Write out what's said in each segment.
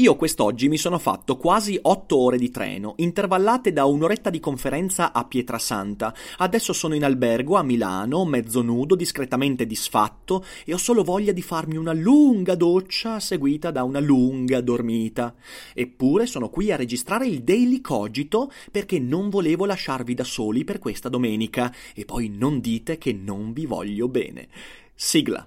Io quest'oggi mi sono fatto quasi otto ore di treno, intervallate da un'oretta di conferenza a Pietrasanta. Adesso sono in albergo a Milano, mezzo nudo, discretamente disfatto, e ho solo voglia di farmi una lunga doccia seguita da una lunga dormita. Eppure sono qui a registrare il Daily Cogito perché non volevo lasciarvi da soli per questa domenica, e poi non dite che non vi voglio bene. Sigla.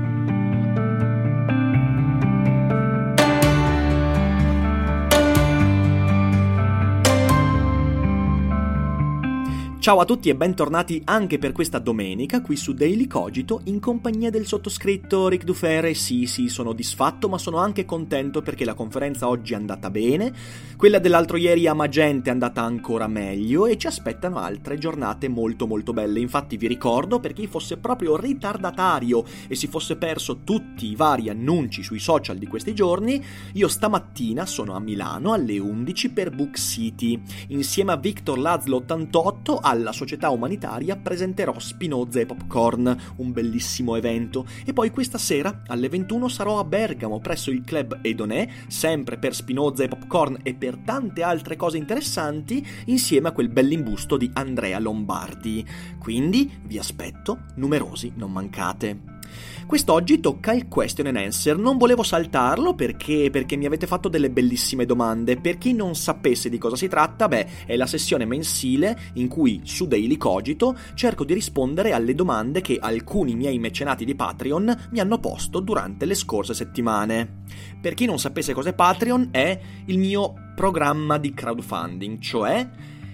Ciao a tutti e bentornati anche per questa domenica qui su Daily Cogito in compagnia del sottoscritto Rick Dufere. Sì, sì, sono disfatto, ma sono anche contento perché la conferenza oggi è andata bene, quella dell'altro ieri a Magente è andata ancora meglio e ci aspettano altre giornate molto molto belle. Infatti vi ricordo per chi fosse proprio ritardatario e si fosse perso tutti i vari annunci sui social di questi giorni, io stamattina sono a Milano alle 11 per Book City insieme a Victor Lazlo 88 alla società umanitaria presenterò Spinoza e Popcorn, un bellissimo evento, e poi questa sera alle 21 sarò a Bergamo presso il club Edonè, sempre per Spinoza e Popcorn e per tante altre cose interessanti, insieme a quel bell'imbusto di Andrea Lombardi. Quindi vi aspetto, numerosi, non mancate. Quest'oggi tocca il question and answer. Non volevo saltarlo perché, perché mi avete fatto delle bellissime domande. Per chi non sapesse di cosa si tratta, beh, è la sessione mensile in cui su Daily Cogito cerco di rispondere alle domande che alcuni miei mecenati di Patreon mi hanno posto durante le scorse settimane. Per chi non sapesse cos'è Patreon, è il mio programma di crowdfunding, cioè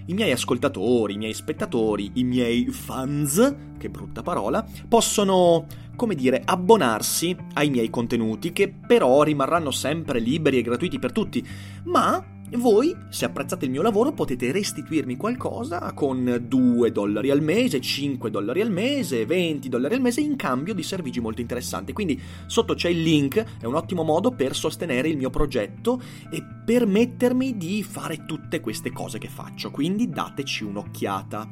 i miei ascoltatori, i miei spettatori, i miei fans, che brutta parola, possono, come dire, abbonarsi ai miei contenuti, che però rimarranno sempre liberi e gratuiti per tutti, ma voi, se apprezzate il mio lavoro, potete restituirmi qualcosa con 2 dollari al mese, 5 dollari al mese, 20 dollari al mese in cambio di servigi molto interessanti. Quindi sotto c'è il link, è un ottimo modo per sostenere il mio progetto e permettermi di fare tutte queste cose che faccio. Quindi dateci un'occhiata.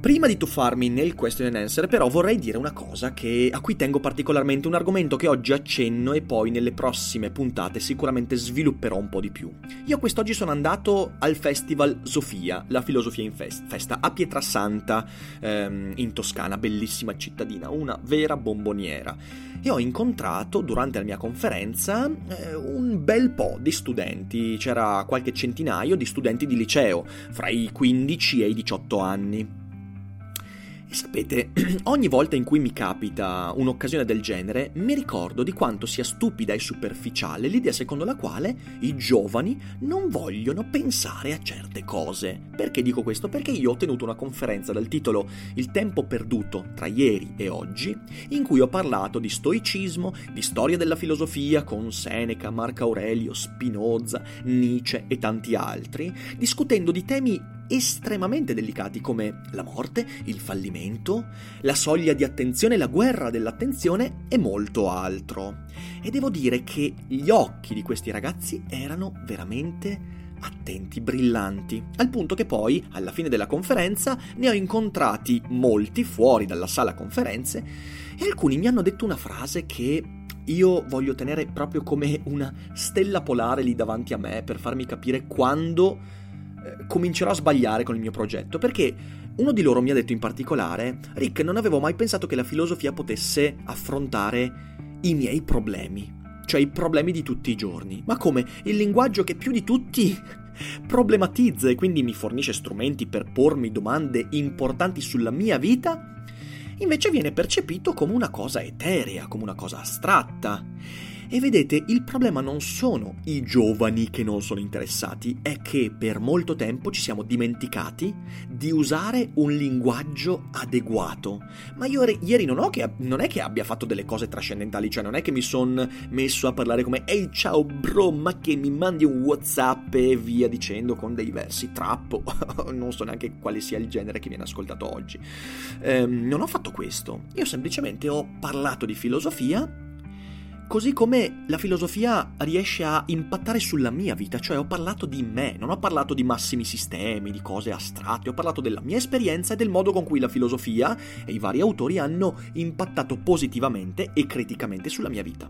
Prima di tuffarmi nel question and answer, però, vorrei dire una cosa che, a cui tengo particolarmente, un argomento che oggi accenno e poi nelle prossime puntate sicuramente svilupperò un po' di più. Io quest'oggi sono andato al festival Sofia, la filosofia in fest- festa, a Pietrasanta, ehm, in Toscana, bellissima cittadina, una vera bomboniera. E ho incontrato durante la mia conferenza eh, un bel po' di studenti, c'era qualche centinaio di studenti di liceo, fra i 15 e i 18 anni. E sapete, ogni volta in cui mi capita un'occasione del genere, mi ricordo di quanto sia stupida e superficiale l'idea secondo la quale i giovani non vogliono pensare a certe cose. Perché dico questo? Perché io ho tenuto una conferenza dal titolo Il tempo perduto tra ieri e oggi, in cui ho parlato di stoicismo, di storia della filosofia con Seneca, Marco Aurelio, Spinoza, Nietzsche e tanti altri, discutendo di temi estremamente delicati come la morte, il fallimento, la soglia di attenzione, la guerra dell'attenzione e molto altro. E devo dire che gli occhi di questi ragazzi erano veramente attenti, brillanti, al punto che poi, alla fine della conferenza, ne ho incontrati molti fuori dalla sala conferenze e alcuni mi hanno detto una frase che io voglio tenere proprio come una stella polare lì davanti a me per farmi capire quando comincerò a sbagliare con il mio progetto, perché uno di loro mi ha detto in particolare, Rick, non avevo mai pensato che la filosofia potesse affrontare i miei problemi, cioè i problemi di tutti i giorni, ma come il linguaggio che più di tutti problematizza e quindi mi fornisce strumenti per pormi domande importanti sulla mia vita, invece viene percepito come una cosa eterea, come una cosa astratta. E vedete, il problema non sono i giovani che non sono interessati, è che per molto tempo ci siamo dimenticati di usare un linguaggio adeguato. Ma io ieri non, che, non, è che abbia fatto delle cose trascendentali, cioè non è che mi sono messo a parlare come ehi ciao bro, ma che mi mandi un Whatsapp e via dicendo con dei versi trappo. non so neanche quale sia il genere che viene ascoltato oggi. Ehm, non ho fatto questo, io semplicemente ho parlato di filosofia Così come la filosofia riesce a impattare sulla mia vita, cioè ho parlato di me, non ho parlato di massimi sistemi, di cose astratte, ho parlato della mia esperienza e del modo con cui la filosofia e i vari autori hanno impattato positivamente e criticamente sulla mia vita.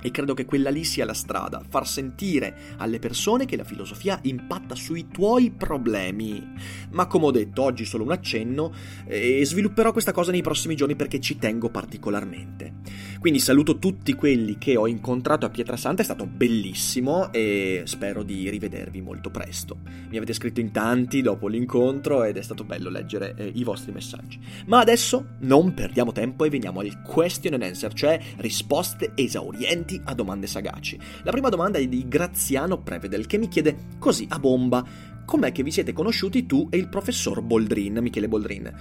E credo che quella lì sia la strada, far sentire alle persone che la filosofia impatta sui tuoi problemi. Ma come ho detto, oggi solo un accenno e svilupperò questa cosa nei prossimi giorni perché ci tengo particolarmente. Quindi saluto tutti quelli che ho incontrato a Pietrasanta, è stato bellissimo e spero di rivedervi molto presto. Mi avete scritto in tanti dopo l'incontro ed è stato bello leggere eh, i vostri messaggi. Ma adesso non perdiamo tempo e veniamo al question and answer, cioè risposte esaurienti a domande sagaci. La prima domanda è di Graziano Prevedel che mi chiede così a bomba com'è che vi siete conosciuti tu e il professor Boldrin, Michele Boldrin.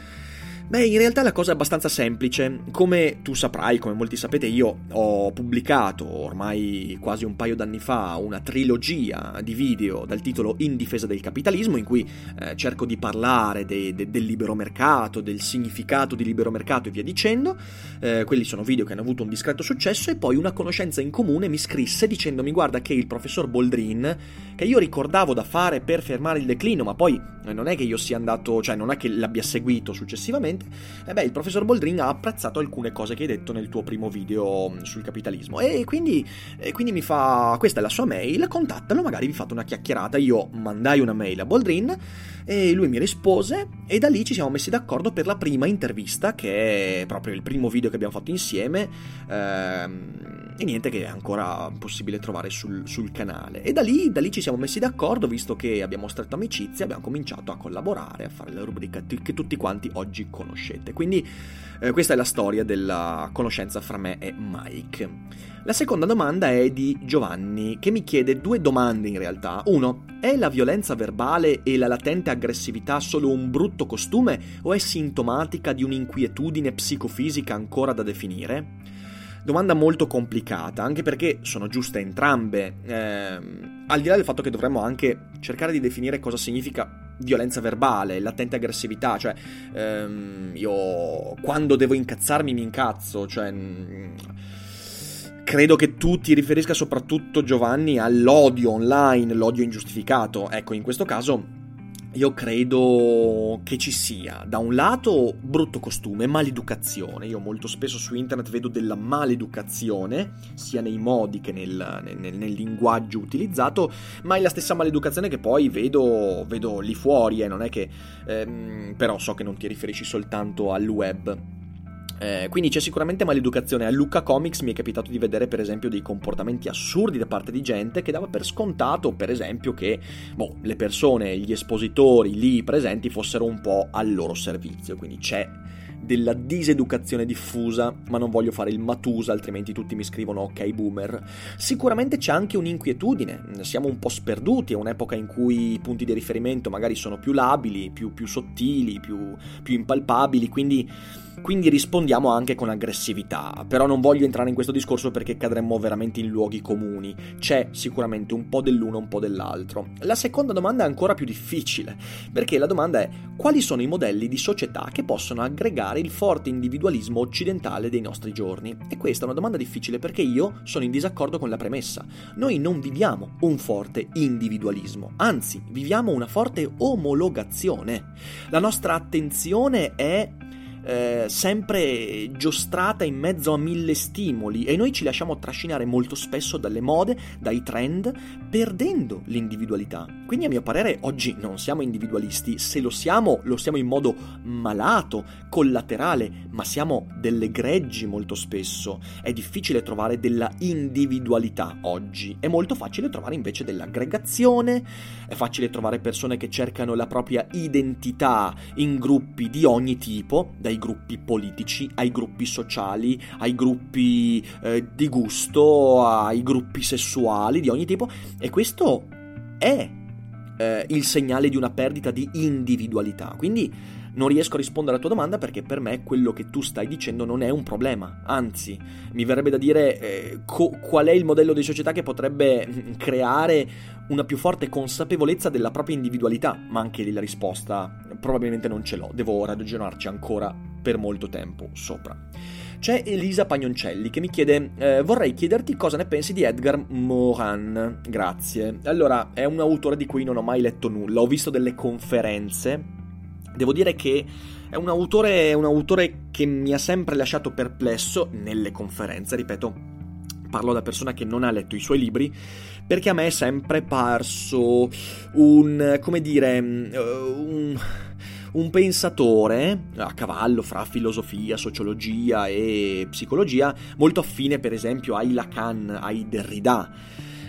Beh, in realtà la cosa è abbastanza semplice. Come tu saprai, come molti sapete, io ho pubblicato ormai quasi un paio d'anni fa una trilogia di video dal titolo In difesa del capitalismo, in cui eh, cerco di parlare de- de- del libero mercato, del significato di libero mercato e via dicendo. Eh, quelli sono video che hanno avuto un discreto successo e poi una conoscenza in comune mi scrisse dicendomi guarda che il professor Boldrin, che io ricordavo da fare per fermare il declino, ma poi eh, non è che io sia andato, cioè non è che l'abbia seguito successivamente, praticamente, e beh, il professor Boldrin ha apprezzato alcune cose che hai detto nel tuo primo video mm, sul capitalismo. E quindi, e quindi mi fa, questa è la sua mail, contattalo, magari vi fate una chiacchierata. Io mandai una mail a Boldrin e lui mi rispose e da lì ci siamo messi d'accordo per la prima intervista, che è proprio il primo video che abbiamo fatto insieme. Ehm, e niente che è ancora possibile trovare sul, sul canale. E da lì, da lì, ci siamo messi d'accordo, visto che abbiamo stretto amicizia, abbiamo cominciato a collaborare, a fare la rubrica che tutti quanti oggi conoscete. Quindi eh, questa è la storia della conoscenza fra me e Mike. La seconda domanda è di Giovanni, che mi chiede due domande in realtà. Uno, è la violenza verbale e la latente aggressività solo un brutto costume o è sintomatica di un'inquietudine psicofisica ancora da definire? Domanda molto complicata, anche perché sono giuste entrambe. Eh, al di là del fatto che dovremmo anche cercare di definire cosa significa violenza verbale, latente aggressività, cioè ehm, io quando devo incazzarmi mi incazzo, cioè mm, credo che tu ti riferisca soprattutto Giovanni all'odio online, l'odio ingiustificato. Ecco, in questo caso io credo che ci sia da un lato brutto costume, maleducazione. Io molto spesso su internet vedo della maleducazione, sia nei modi che nel, nel, nel linguaggio utilizzato, ma è la stessa maleducazione che poi vedo, vedo lì fuori, e eh, non è che... Ehm, però so che non ti riferisci soltanto al web. Eh, quindi c'è sicuramente maleducazione. A Luca Comics mi è capitato di vedere, per esempio, dei comportamenti assurdi da parte di gente che dava per scontato, per esempio, che boh, le persone, gli espositori lì presenti fossero un po' al loro servizio. Quindi c'è della diseducazione diffusa, ma non voglio fare il matusa, altrimenti tutti mi scrivono ok boomer. Sicuramente c'è anche un'inquietudine, siamo un po' sperduti, è un'epoca in cui i punti di riferimento magari sono più labili, più, più sottili, più, più impalpabili, quindi quindi rispondiamo anche con aggressività. Però non voglio entrare in questo discorso perché cadremmo veramente in luoghi comuni. C'è sicuramente un po' dell'uno, un po' dell'altro. La seconda domanda è ancora più difficile, perché la domanda è quali sono i modelli di società che possono aggregare il forte individualismo occidentale dei nostri giorni? E questa è una domanda difficile perché io sono in disaccordo con la premessa. Noi non viviamo un forte individualismo, anzi viviamo una forte omologazione. La nostra attenzione è eh, sempre giostrata in mezzo a mille stimoli e noi ci lasciamo trascinare molto spesso dalle mode, dai trend, perdendo l'individualità. Quindi a mio parere oggi non siamo individualisti, se lo siamo lo siamo in modo malato, collaterale, ma siamo delle greggi molto spesso. È difficile trovare della individualità oggi, è molto facile trovare invece dell'aggregazione, è facile trovare persone che cercano la propria identità in gruppi di ogni tipo, dai ai gruppi politici, ai gruppi sociali, ai gruppi eh, di gusto, ai gruppi sessuali di ogni tipo e questo è eh, il segnale di una perdita di individualità. Quindi non riesco a rispondere alla tua domanda perché per me quello che tu stai dicendo non è un problema, anzi mi verrebbe da dire eh, co- qual è il modello di società che potrebbe mm, creare una più forte consapevolezza della propria individualità, ma anche lì la risposta probabilmente non ce l'ho, devo ragionarci ancora per molto tempo sopra. C'è Elisa Pagnoncelli che mi chiede: eh, Vorrei chiederti cosa ne pensi di Edgar Morin. Grazie. Allora, è un autore di cui non ho mai letto nulla. Ho visto delle conferenze Devo dire che è un autore, un autore che mi ha sempre lasciato perplesso nelle conferenze, ripeto, parlo da persona che non ha letto i suoi libri, perché a me è sempre parso un, come dire, un, un pensatore a cavallo fra filosofia, sociologia e psicologia, molto affine per esempio ai Lacan, ai Derrida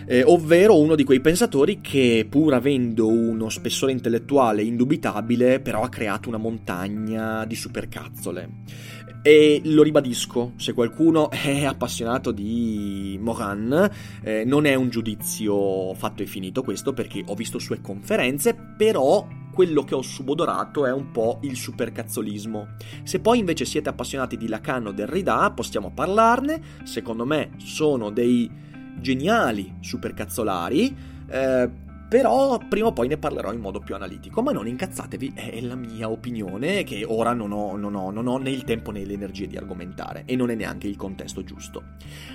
eh, ovvero uno di quei pensatori che pur avendo uno spessore intellettuale indubitabile, però ha creato una montagna di supercazzole. E lo ribadisco, se qualcuno è appassionato di Moran, eh, non è un giudizio fatto e finito questo, perché ho visto sue conferenze, però quello che ho subodorato è un po' il supercazzolismo. Se poi invece siete appassionati di Lacan o Derrida, possiamo parlarne, secondo me sono dei geniali supercazzolari, eh, però prima o poi ne parlerò in modo più analitico, ma non incazzatevi, è la mia opinione che ora non ho, non ho, non ho né il tempo né le energie di argomentare e non è neanche il contesto giusto.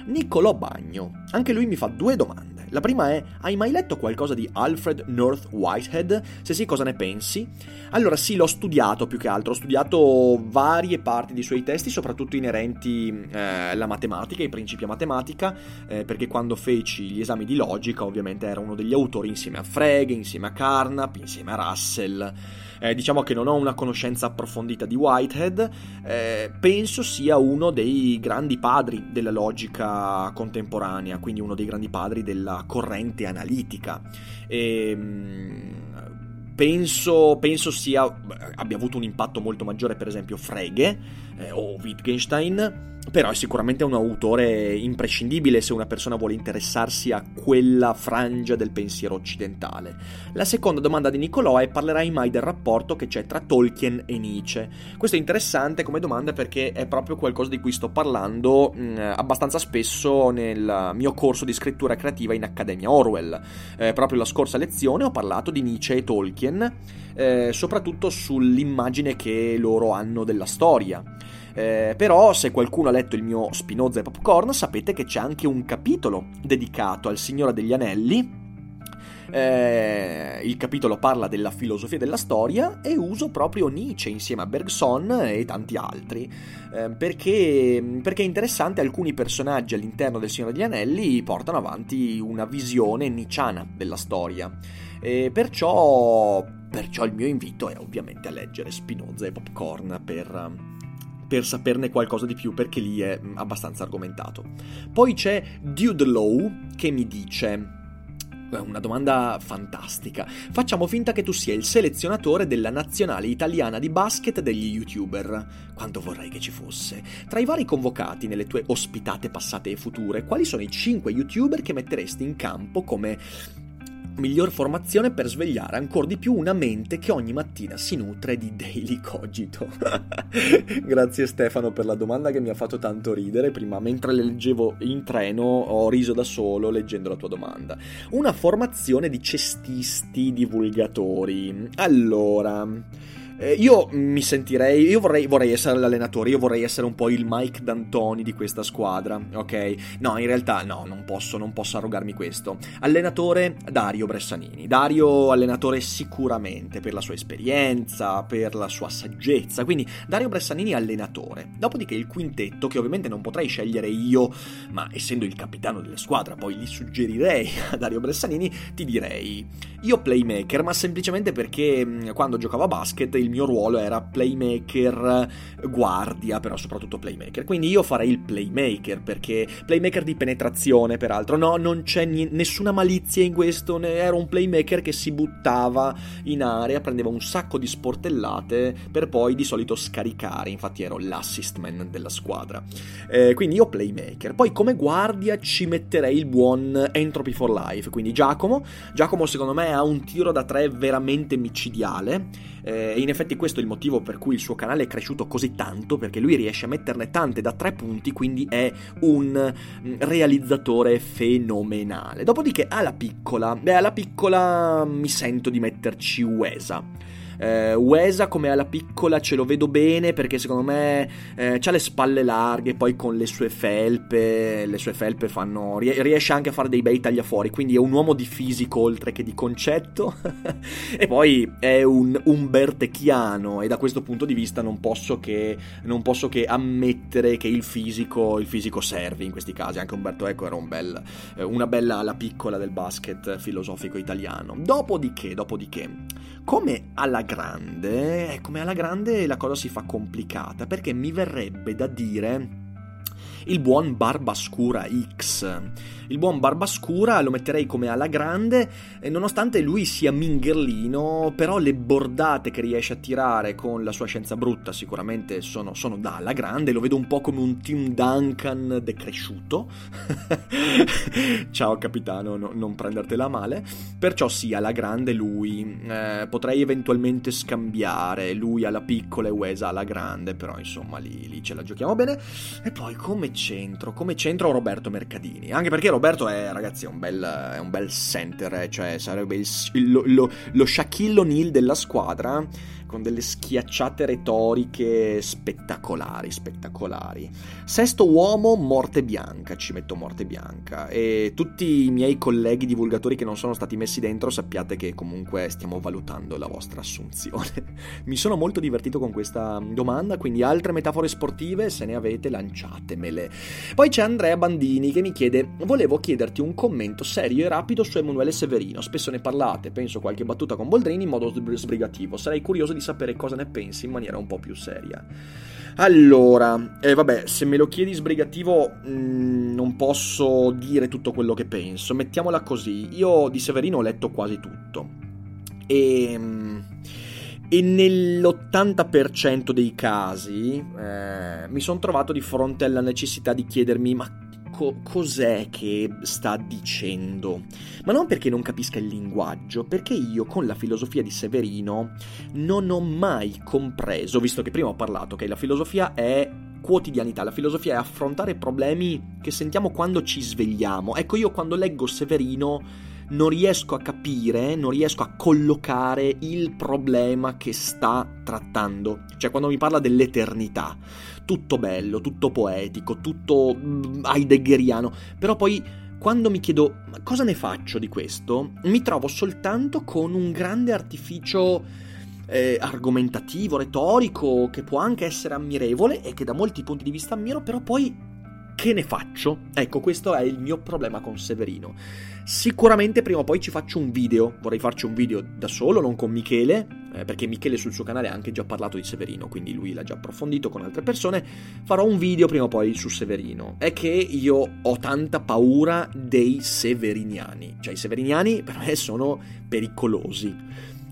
Niccolò Bagno, anche lui mi fa due domande. La prima è, hai mai letto qualcosa di Alfred North Whitehead? Se sì, cosa ne pensi? Allora sì, l'ho studiato più che altro, ho studiato varie parti dei suoi testi, soprattutto inerenti eh, alla matematica, ai principi a matematica, eh, perché quando feci gli esami di logica ovviamente era uno degli autori insieme a a Frege, insieme a Carnap, insieme a Russell. Eh, diciamo che non ho una conoscenza approfondita di Whitehead, eh, penso sia uno dei grandi padri della logica contemporanea, quindi uno dei grandi padri della corrente analitica. E, ehm, penso, penso sia, abbia avuto un impatto molto maggiore per esempio Frege eh, o Wittgenstein però è sicuramente un autore imprescindibile se una persona vuole interessarsi a quella frangia del pensiero occidentale. La seconda domanda di Niccolò è parlerai mai del rapporto che c'è tra Tolkien e Nietzsche? Questo è interessante come domanda perché è proprio qualcosa di cui sto parlando mh, mm, abbastanza spesso nel mio corso di scrittura creativa in Accademia Orwell. Eh, proprio la scorsa lezione ho parlato di Nietzsche e Tolkien, eh, soprattutto sull'immagine che loro hanno della storia. Eh, però se qualcuno ha letto il mio Spinoza e Popcorn sapete che c'è anche un capitolo dedicato al Signore degli Anelli eh, il capitolo parla della filosofia della storia e uso proprio Nietzsche insieme a Bergson e tanti altri, eh, perché, perché, è interessante, alcuni personaggi all'interno del Signore degli Anelli portano avanti una visione nicciana della storia. E perciò, perciò il mio invito è ovviamente a leggere Spinoza e Popcorn per per saperne qualcosa di più perché lì è mm, abbastanza argomentato. Poi c'è Dude Low che mi dice una domanda fantastica. Facciamo finta che tu sia il selezionatore della nazionale italiana di basket degli youtuber. Quanto vorrei che ci fosse. Tra i vari convocati nelle tue ospitate passate e future, quali sono i 5 youtuber che metteresti in campo come miglior formazione per svegliare ancora di più una mente che ogni mattina si nutre di daily cogito? Grazie Stefano per la domanda che mi ha fatto tanto ridere. Prima, mentre le leggevo in treno, ho riso da solo leggendo la tua domanda. Una formazione di cestisti divulgatori. Allora. Eh, io mi sentirei, io vorrei, vorrei, essere l'allenatore, io vorrei essere un po' il Mike D'Antoni di questa squadra, ok? No, in realtà no, non posso, non posso arrogarmi questo. Allenatore Dario Bressanini. Dario allenatore sicuramente per la sua esperienza, per la sua saggezza, quindi Dario Bressanini allenatore. Dopodiché il quintetto, che ovviamente non potrei scegliere io, ma essendo il capitano della squadra, poi gli suggerirei a Dario Bressanini, ti direi io playmaker, ma semplicemente perché quando giocavo a basket il mio ruolo era playmaker guardia, però soprattutto playmaker. Quindi io farei il playmaker, perché playmaker di penetrazione, peraltro. No, non c'è n- nessuna malizia in questo, era un playmaker che si buttava in area, prendeva un sacco di sportellate per poi di solito scaricare, infatti ero l'assist man della squadra. Eh, quindi io playmaker. Poi come guardia ci metterei il buon Entropy for Life, quindi Giacomo. Giacomo secondo me ha un tiro da tre veramente micidiale eh, in effetti questo è il motivo per cui il suo canale è cresciuto così tanto, perché lui riesce a metterne tante da tre punti, quindi è un mm, realizzatore fenomenale. Dopodiché alla piccola, beh alla piccola mi sento di metterci Uesa. Eh, Uesa come alla piccola ce lo vedo bene perché secondo me eh, ha le spalle larghe, poi con le sue felpe, le sue felpe fanno, riesce anche a fare dei bei tagliafuori, quindi è un uomo di fisico oltre che di concetto e poi è un umbertechiano e da questo punto di vista non posso che, non posso che ammettere che il fisico, il fisico serve in questi casi, anche Umberto Eco era un bel, eh, una bella alla piccola del basket filosofico italiano. Dopodiché, dopodiché, come alla grande, come alla grande la cosa si fa complicata, perché mi verrebbe da dire il buon Barbascura X. Il buon Barbascura lo metterei come alla grande, e nonostante lui sia mingherlino, però le bordate che riesce a tirare con la sua scienza brutta sicuramente sono, sono da alla grande, lo vedo un po' come un Tim Duncan decresciuto. Ciao capitano, no, non prendertela male. Perciò sì, alla grande lui. Eh, potrei eventualmente scambiare lui alla piccola e Wes alla grande, però insomma lì, lì ce la giochiamo bene. E poi come centro, come centro Roberto Mercadini, anche perché Roberto è, ragazzi, è un bel, è un bel center, eh, cioè sarebbe il, lo, lo, lo Shaquille O'Neal della squadra con delle schiacciate retoriche spettacolari, spettacolari. Sesto uomo, morte bianca, ci metto morte bianca. E tutti i miei colleghi divulgatori che non sono stati messi dentro sappiate che comunque stiamo valutando la vostra assunzione. Mi sono molto divertito con questa domanda, quindi altre metafore sportive, se ne avete, lanciatemele. Poi c'è Andrea Bandini che mi chiede, volevo chiederti un commento serio e rapido su Emanuele Severino. Spesso ne parlate, penso qualche battuta con Boldrini in modo sbrigativo. Sarei curioso di sapere cosa ne pensi in maniera un po' più seria. Allora, eh, vabbè, se me lo chiedi sbrigativo mh, mm, non posso dire tutto quello che penso. Mettiamola così, io di Severino ho letto quasi tutto. E... Mm, e nell'80% dei casi eh, mi sono trovato di fronte alla necessità di chiedermi ma co- cos'è che sta dicendo. Ma non perché non capisca il linguaggio, perché io con la filosofia di Severino non ho mai compreso, visto che prima ho parlato che la filosofia è quotidianità, la filosofia è affrontare problemi che sentiamo quando ci svegliamo. Ecco, io quando leggo Severino non riesco a capire, non riesco a collocare il problema che sta trattando. Cioè, quando mi parla dell'eternità, tutto bello, tutto poetico, tutto mm, heideggeriano, però poi quando mi chiedo cosa ne faccio di questo, mi trovo soltanto con un grande artificio eh, argomentativo, retorico, che può anche essere ammirevole e che da molti punti di vista ammiro, però poi che ne faccio? Ecco, questo è il mio problema con Severino. Sicuramente prima o poi ci faccio un video, vorrei farci un video da solo, non con Michele, eh, perché Michele sul suo canale ha anche già parlato di Severino, quindi lui l'ha già approfondito con altre persone. Farò un video prima o poi su Severino. È che io ho tanta paura dei severiniani, cioè i severiniani per me sono pericolosi,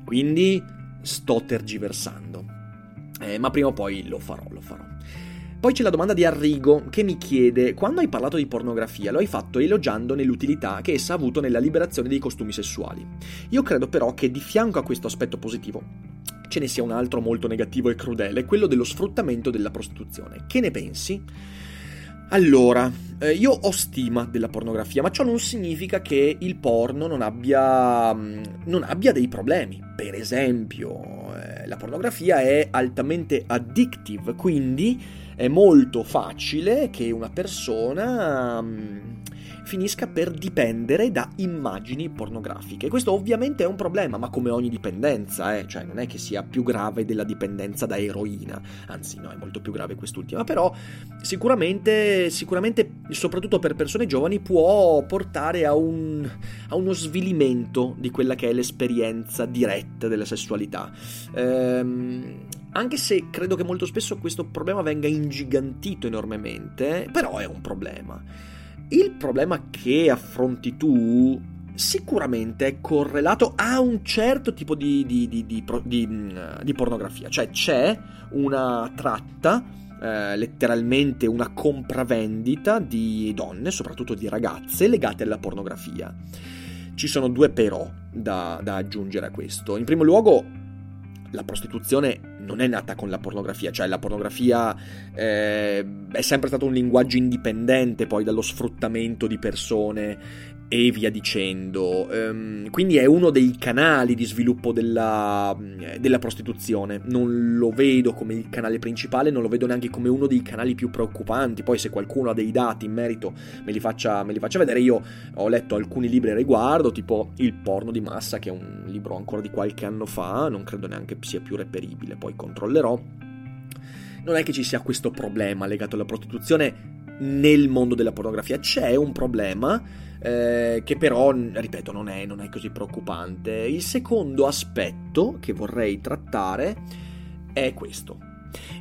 quindi sto tergiversando. Eh, ma prima o poi lo farò, lo farò. Poi c'è la domanda di Arrigo che mi chiede: quando hai parlato di pornografia lo hai fatto elogiandone l'utilità che essa ha avuto nella liberazione dei costumi sessuali. Io credo però che di fianco a questo aspetto positivo ce ne sia un altro molto negativo e crudele, quello dello sfruttamento della prostituzione. Che ne pensi? Allora, eh, io ho stima della pornografia, ma ciò non significa che il porno non abbia, mm, non abbia dei problemi. Per esempio, eh, la pornografia è altamente addictive, quindi è molto facile che una persona mm, finisca per dipendere da immagini pornografiche. Questo ovviamente è un problema, ma come ogni dipendenza, eh? cioè non è che sia più grave della dipendenza da eroina, anzi no, è molto più grave quest'ultima, però sicuramente, sicuramente soprattutto per persone giovani, può portare a, un, a uno svilimento di quella che è l'esperienza diretta della sessualità. Ehm, anche se credo che molto spesso questo problema venga ingigantito enormemente, però è un problema. Il problema che affronti tu sicuramente è correlato a un certo tipo di, di, di, di pornografia, cioè c'è una tratta, eh, letteralmente una compravendita di donne, soprattutto di ragazze, legate alla pornografia. Ci sono due però da, da aggiungere a questo. In primo luogo, la prostituzione non è nata con la pornografia, cioè la pornografia eh, è sempre stato un linguaggio indipendente poi dallo sfruttamento di persone e via dicendo. Um, quindi è uno dei canali di sviluppo della, della, prostituzione. Non lo vedo come il canale principale, non lo vedo neanche come uno dei canali più preoccupanti. Poi, se qualcuno ha dei dati in merito, me li faccia, me li faccia vedere. Io ho letto alcuni libri a riguardo, tipo Il porno di massa, che è un libro ancora di qualche anno fa, non credo neanche sia più reperibile, poi controllerò. Non è che ci sia questo problema legato alla prostituzione nel mondo della pornografia, c'è un problema eh, che però, ripeto, non è, non è così preoccupante. Il secondo aspetto che vorrei trattare è questo.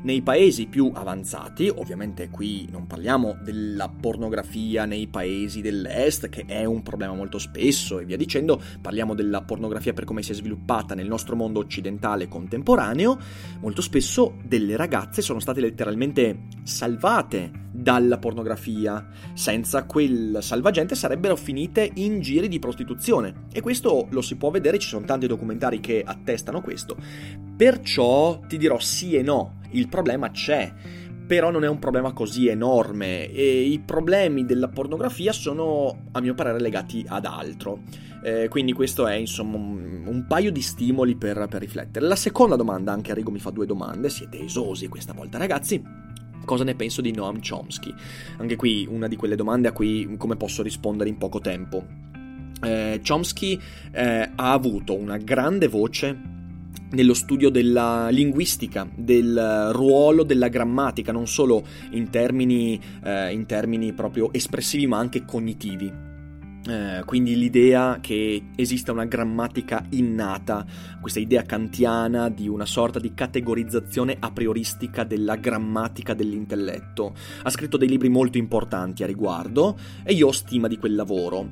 Nei paesi più avanzati, ovviamente qui non parliamo della pornografia nei paesi dell'est, che è un problema molto spesso e via dicendo, parliamo della pornografia per come si è sviluppata nel nostro mondo occidentale contemporaneo, molto spesso delle ragazze sono state letteralmente salvate dalla pornografia. Senza quel salvagente sarebbero finite in giri di prostituzione. E questo lo si può vedere, ci sono tanti documentari che attestano questo. Perciò ti dirò sì e no, il problema c'è. Però non è un problema così enorme e i problemi della pornografia sono, a mio parere, legati ad altro. Eh, quindi questo è insomma un, un paio di stimoli per, per riflettere. La seconda domanda, anche Arrigo mi fa due domande, siete esosi questa volta ragazzi cosa ne penso di Noam Chomsky. Anche qui una di quelle domande a cui come posso rispondere in poco tempo. Eh, Chomsky eh, ha avuto una grande voce nello studio della linguistica, del ruolo della grammatica, non solo in termini, eh, in termini proprio espressivi ma anche cognitivi. Eh, quindi l'idea che esista una grammatica innata, questa idea kantiana di una sorta di categorizzazione a prioristica della grammatica dell'intelletto. Ha scritto dei libri molto importanti a riguardo e io ho stima di quel lavoro.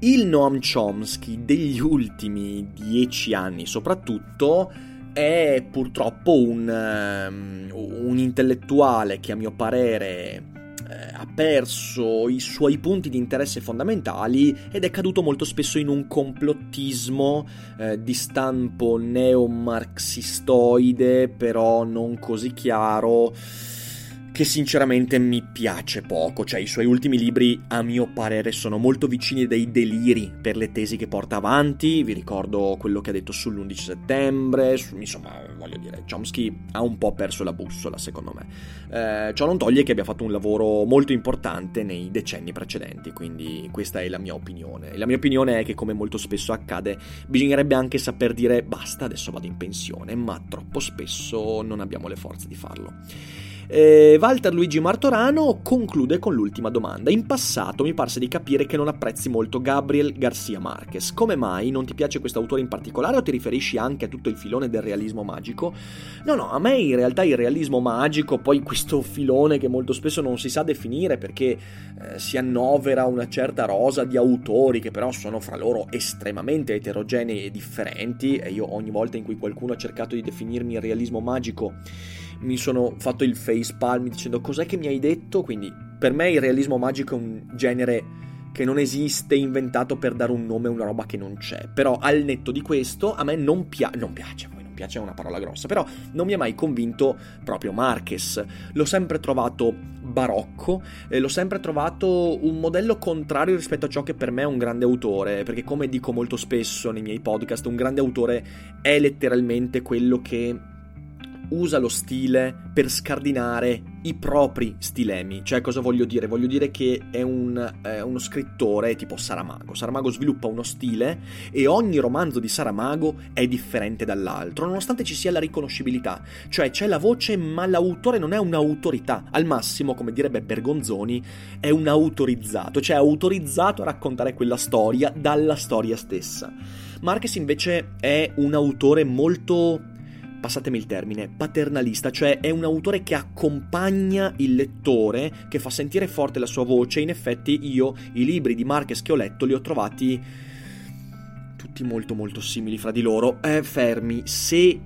Il Noam Chomsky degli ultimi dieci anni soprattutto è purtroppo un, um, un intellettuale che a mio parere ha perso i suoi punti di interesse fondamentali ed è caduto molto spesso in un complottismo eh, di stampo neomarxistoide, però non così chiaro che sinceramente mi piace poco, cioè i suoi ultimi libri a mio parere sono molto vicini dei deliri per le tesi che porta avanti, vi ricordo quello che ha detto sull'11 settembre, su, insomma voglio dire, Chomsky ha un po' perso la bussola secondo me, eh, ciò non toglie che abbia fatto un lavoro molto importante nei decenni precedenti, quindi questa è la mia opinione, e la mia opinione è che come molto spesso accade bisognerebbe anche saper dire basta adesso vado in pensione, ma troppo spesso non abbiamo le forze di farlo. Eh, Walter Luigi Martorano conclude con l'ultima domanda. In passato mi parse di capire che non apprezzi molto Gabriel Garcia Marquez. Come mai? Non ti piace questo autore in particolare o ti riferisci anche a tutto il filone del realismo magico? No, no, a me in realtà il realismo magico, poi questo filone che molto spesso non si sa definire perché eh, si annovera una certa rosa di autori che però sono fra loro estremamente eterogenei e differenti e io ogni volta in cui qualcuno ha cercato di definirmi il realismo magico mi sono fatto il face palm dicendo cos'è che mi hai detto, quindi per me il realismo magico è un genere che non esiste, inventato per dare un nome a una roba che non c'è. Però al netto di questo, a me non, pia- non piace, non piace è una parola grossa, però non mi ha mai convinto proprio Marquez. L'ho sempre trovato barocco, eh, l'ho sempre trovato un modello contrario rispetto a ciò che per me è un grande autore, perché come dico molto spesso nei miei podcast, un grande autore è letteralmente quello che usa lo stile per scardinare i propri stilemi. Cioè, cosa voglio dire? Voglio dire che è, un, è uno scrittore tipo Saramago. Saramago sviluppa uno stile e ogni romanzo di Saramago è differente dall'altro, nonostante ci sia la riconoscibilità. Cioè, c'è la voce, ma l'autore non è un'autorità. Al massimo, come direbbe Bergonzoni, è un autorizzato, cioè autorizzato a raccontare quella storia dalla storia stessa. Marquez invece è un autore molto passatemi il termine, paternalista, cioè è un autore che accompagna il lettore, che fa sentire forte la sua voce. In effetti io i libri di Marquez che ho letto li ho trovati tutti molto molto simili fra di loro. Eh, fermi, se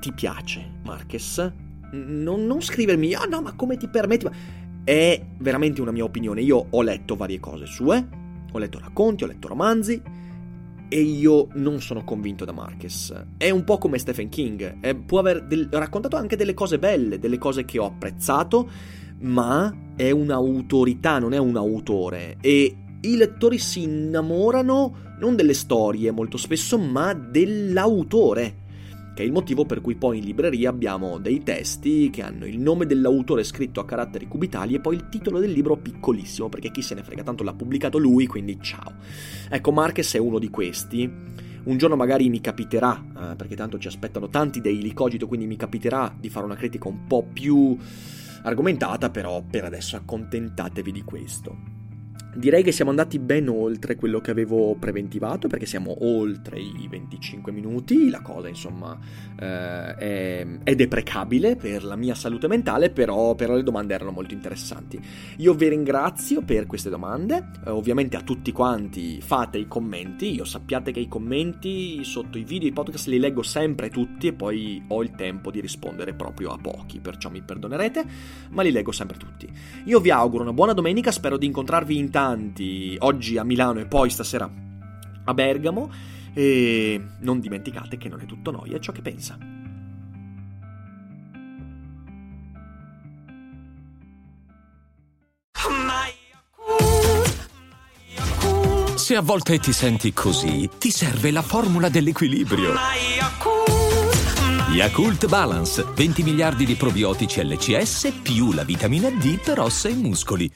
ti piace Marquez, non, non scrivermi, ah no, ma come ti permetti? È veramente una mia opinione. Io ho letto varie cose sue, ho letto racconti, ho letto romanzi e io non sono convinto da Marquez. È un po' come Stephen King, eh, può aver del- raccontato anche delle cose belle, delle cose che ho apprezzato, ma è un'autorità, non è un autore. E i lettori si innamorano non delle storie molto spesso, ma dell'autore che è il motivo per cui poi in libreria abbiamo dei testi che hanno il nome dell'autore scritto a caratteri cubitali e poi il titolo del libro piccolissimo, perché chi se ne frega, tanto l'ha pubblicato lui, quindi ciao. Ecco, Marquez è uno di questi. Un giorno magari mi capiterà, eh, perché tanto ci aspettano tanti dei licogito, quindi mi capiterà di fare una critica un po' più argomentata, però per adesso accontentatevi di questo. Direi che siamo andati ben oltre quello che avevo preventivato perché siamo oltre i 25 minuti, la cosa insomma eh, è, è, deprecabile per la mia salute mentale, però, però, le domande erano molto interessanti. Io vi ringrazio per queste domande, eh, ovviamente a tutti quanti fate i commenti, io sappiate che i commenti sotto i video, i podcast li leggo sempre tutti e poi ho il tempo di rispondere proprio a pochi, perciò mi perdonerete, ma li leggo sempre tutti. Io vi auguro una buona domenica, spero di incontrarvi in tanti tanti oggi a Milano e poi stasera a Bergamo e non dimenticate che non è tutto noia ciò che pensa. Se a volte ti senti così, ti serve la formula dell'equilibrio. Yakult Balance, 20 miliardi di probiotici LCS più la vitamina D per ossa e muscoli